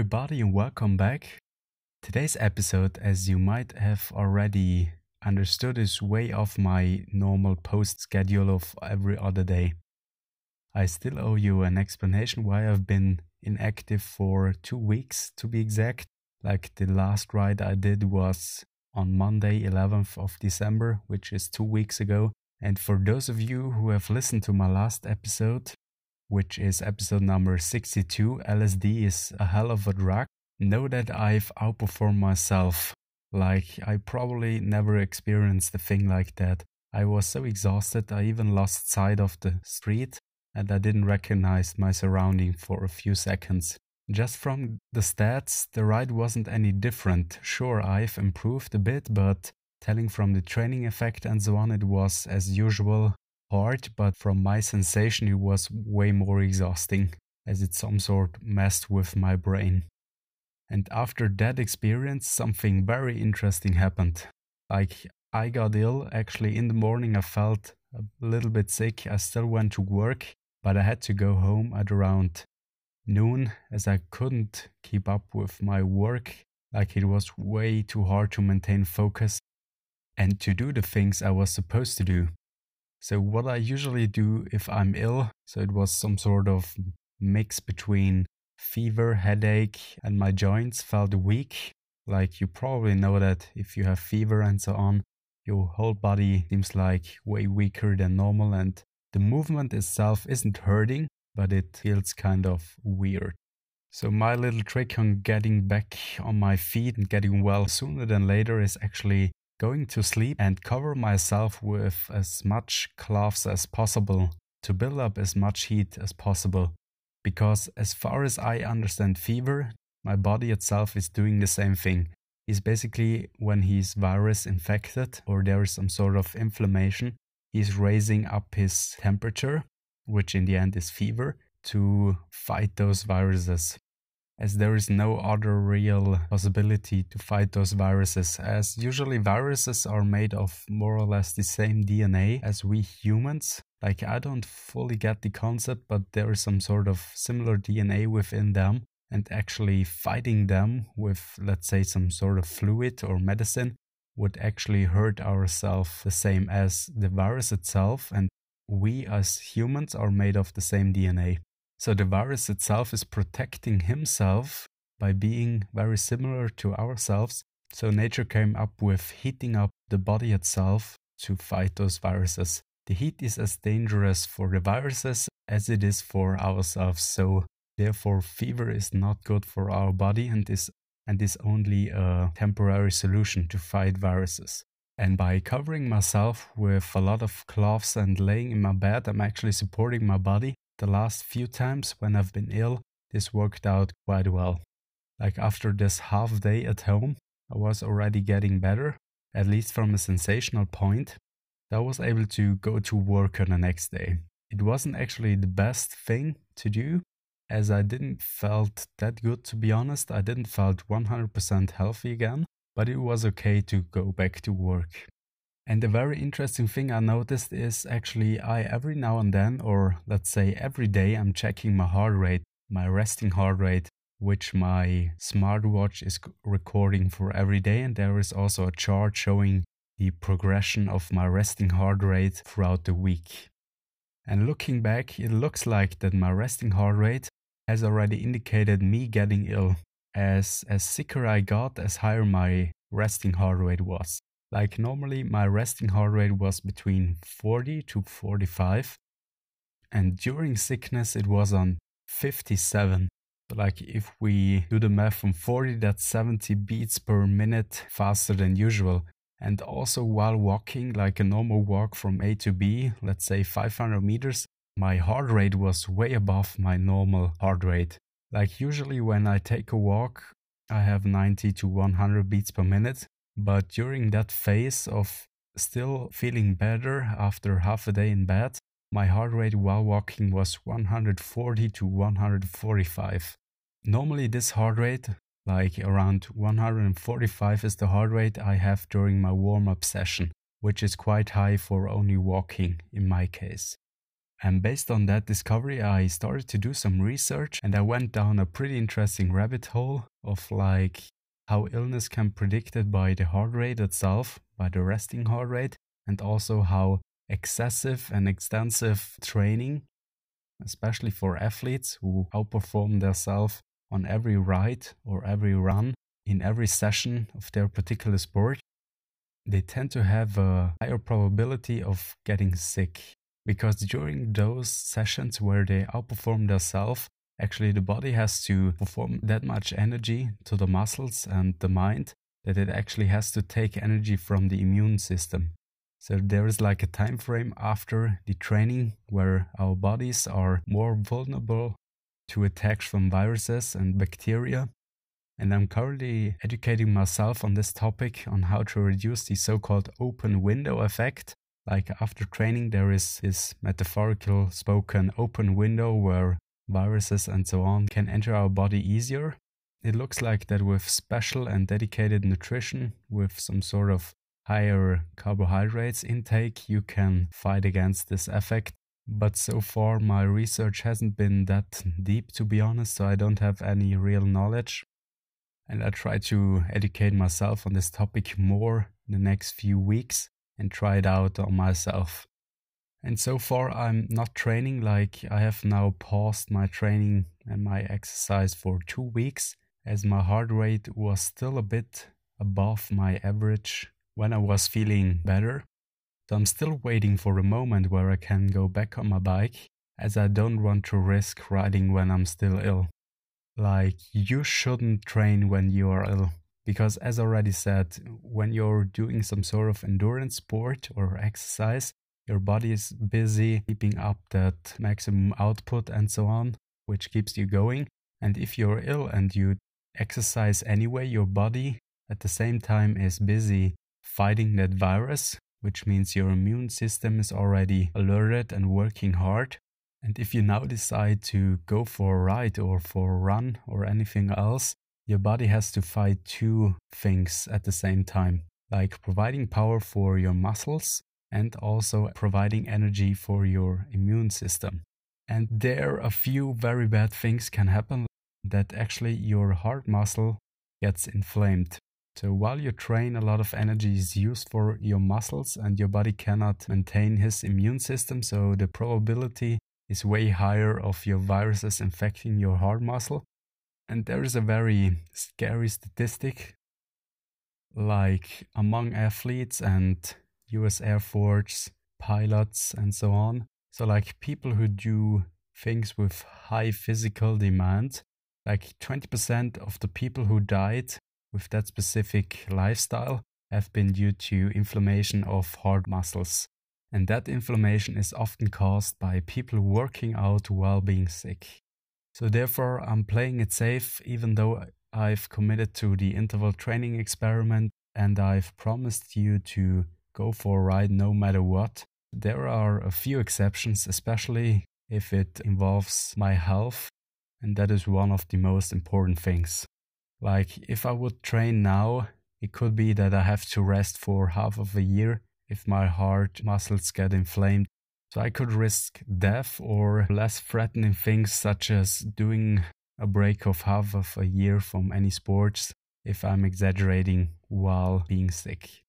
everybody, and welcome back. Today's episode, as you might have already understood, is way off my normal post schedule of every other day. I still owe you an explanation why I've been inactive for two weeks to be exact. Like the last ride I did was on Monday, 11th of December, which is two weeks ago. And for those of you who have listened to my last episode, which is episode number 62, LSD is a hell of a drug, know that I've outperformed myself. Like, I probably never experienced a thing like that. I was so exhausted, I even lost sight of the street and I didn't recognize my surrounding for a few seconds. Just from the stats, the ride wasn't any different. Sure, I've improved a bit, but telling from the training effect and so on, it was as usual hard, but from my sensation, it was way more exhausting, as it some sort messed with my brain. And after that experience, something very interesting happened. Like, I got ill. Actually, in the morning, I felt a little bit sick. I still went to work, but I had to go home at around noon as I couldn't keep up with my work. Like, it was way too hard to maintain focus and to do the things I was supposed to do. So, what I usually do if I'm ill, so it was some sort of mix between fever, headache, and my joints felt weak. Like you probably know that if you have fever and so on, your whole body seems like way weaker than normal, and the movement itself isn't hurting, but it feels kind of weird. So, my little trick on getting back on my feet and getting well sooner than later is actually going to sleep and cover myself with as much cloths as possible to build up as much heat as possible. Because, as far as I understand fever, my body itself is doing the same thing. Is basically when he's virus infected or there is some sort of inflammation, he's raising up his temperature, which in the end is fever, to fight those viruses as there is no other real possibility to fight those viruses, as usually viruses are made of more or less the same DNA as we humans. Like, I don't fully get the concept, but there is some sort of similar DNA within them, and actually fighting them with, let's say, some sort of fluid or medicine would actually hurt ourselves the same as the virus itself, and we as humans are made of the same DNA. So the virus itself is protecting himself by being very similar to ourselves. So nature came up with heating up the body itself to fight those viruses. The heat is as dangerous for the viruses as it is for ourselves. So therefore fever is not good for our body and is and is only a temporary solution to fight viruses. And by covering myself with a lot of cloths and laying in my bed, I'm actually supporting my body the last few times when I've been ill, this worked out quite well. Like after this half day at home, I was already getting better, at least from a sensational point. I was able to go to work on the next day. It wasn't actually the best thing to do, as I didn't felt that good to be honest. I didn't felt 100% healthy again, but it was okay to go back to work. And the very interesting thing I noticed is actually I every now and then, or let's say every day, I'm checking my heart rate, my resting heart rate, which my smartwatch is recording for every day. And there is also a chart showing the progression of my resting heart rate throughout the week. And looking back, it looks like that my resting heart rate has already indicated me getting ill. As as sicker I got, as higher my resting heart rate was. Like normally my resting heart rate was between 40 to 45 and during sickness it was on 57. So like if we do the math from 40 that's 70 beats per minute faster than usual. And also while walking like a normal walk from A to B, let's say 500 meters, my heart rate was way above my normal heart rate. Like usually when I take a walk, I have 90 to 100 beats per minute, but during that phase of still feeling better after half a day in bed, my heart rate while walking was 140 to 145. Normally, this heart rate, like around 145, is the heart rate I have during my warm up session, which is quite high for only walking in my case. And based on that discovery, I started to do some research and I went down a pretty interesting rabbit hole of like how illness can be predicted by the heart rate itself, by the resting heart rate, and also how excessive and extensive training, especially for athletes who outperform themselves on every ride or every run in every session of their particular sport, they tend to have a higher probability of getting sick. Because during those sessions where they outperform themselves, actually the body has to perform that much energy to the muscles and the mind that it actually has to take energy from the immune system. So there is like a time frame after the training where our bodies are more vulnerable to attacks from viruses and bacteria. And I'm currently educating myself on this topic on how to reduce the so called open window effect. Like after training, there is this metaphorical spoken open window where viruses and so on can enter our body easier. It looks like that with special and dedicated nutrition, with some sort of higher carbohydrates intake, you can fight against this effect but so far my research hasn't been that deep to be honest, so I don't have any real knowledge. And I try to educate myself on this topic more in the next few weeks and try it out on myself. And so far, I'm not training like I have now paused my training and my exercise for two weeks as my heart rate was still a bit above my average when I was feeling better. So I'm still waiting for a moment where I can go back on my bike, as I don't want to risk riding when I'm still ill. Like, you shouldn't train when you are ill. Because, as already said, when you're doing some sort of endurance sport or exercise, your body is busy keeping up that maximum output and so on, which keeps you going. And if you're ill and you exercise anyway, your body at the same time is busy fighting that virus, which means your immune system is already alerted and working hard. And if you now decide to go for a ride or for a run or anything else, your body has to fight two things at the same time, like providing power for your muscles and also providing energy for your immune system. And there a few very bad things can happen that actually your heart muscle gets inflamed. So while you train, a lot of energy is used for your muscles, and your body cannot maintain his immune system. So the probability is way higher of your viruses infecting your heart muscle. And there is a very scary statistic like among athletes and US Air Force pilots and so on. So, like people who do things with high physical demand, like 20% of the people who died with that specific lifestyle have been due to inflammation of heart muscles. And that inflammation is often caused by people working out while being sick. So, therefore, I'm playing it safe, even though I've committed to the interval training experiment and I've promised you to go for a ride no matter what. There are a few exceptions, especially if it involves my health, and that is one of the most important things. Like if I would train now, it could be that I have to rest for half of a year if my heart muscles get inflamed. So I could risk death or less threatening things such as doing a break of half of a year from any sports if I'm exaggerating while being sick.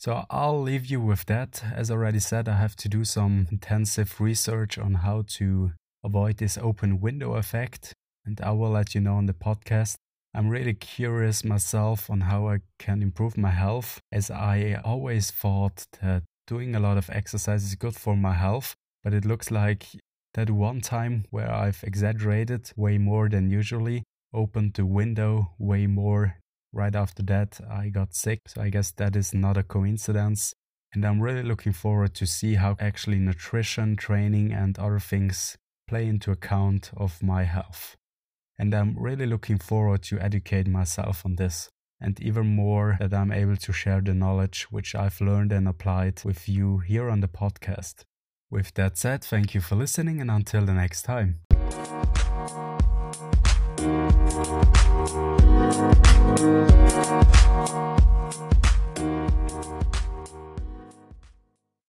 So I'll leave you with that. As already said, I have to do some intensive research on how to avoid this open window effect, and I will let you know on the podcast. I'm really curious myself on how I can improve my health, as I always thought that doing a lot of exercise is good for my health, but it looks like that one time where I've exaggerated way more than usually opened the window way more. Right after that, I got sick, so I guess that is not a coincidence. And I'm really looking forward to see how actually nutrition, training, and other things play into account of my health. And I'm really looking forward to educate myself on this and even more that I'm able to share the knowledge which I've learned and applied with you here on the podcast. With that said, thank you for listening and until the next time. Thank you.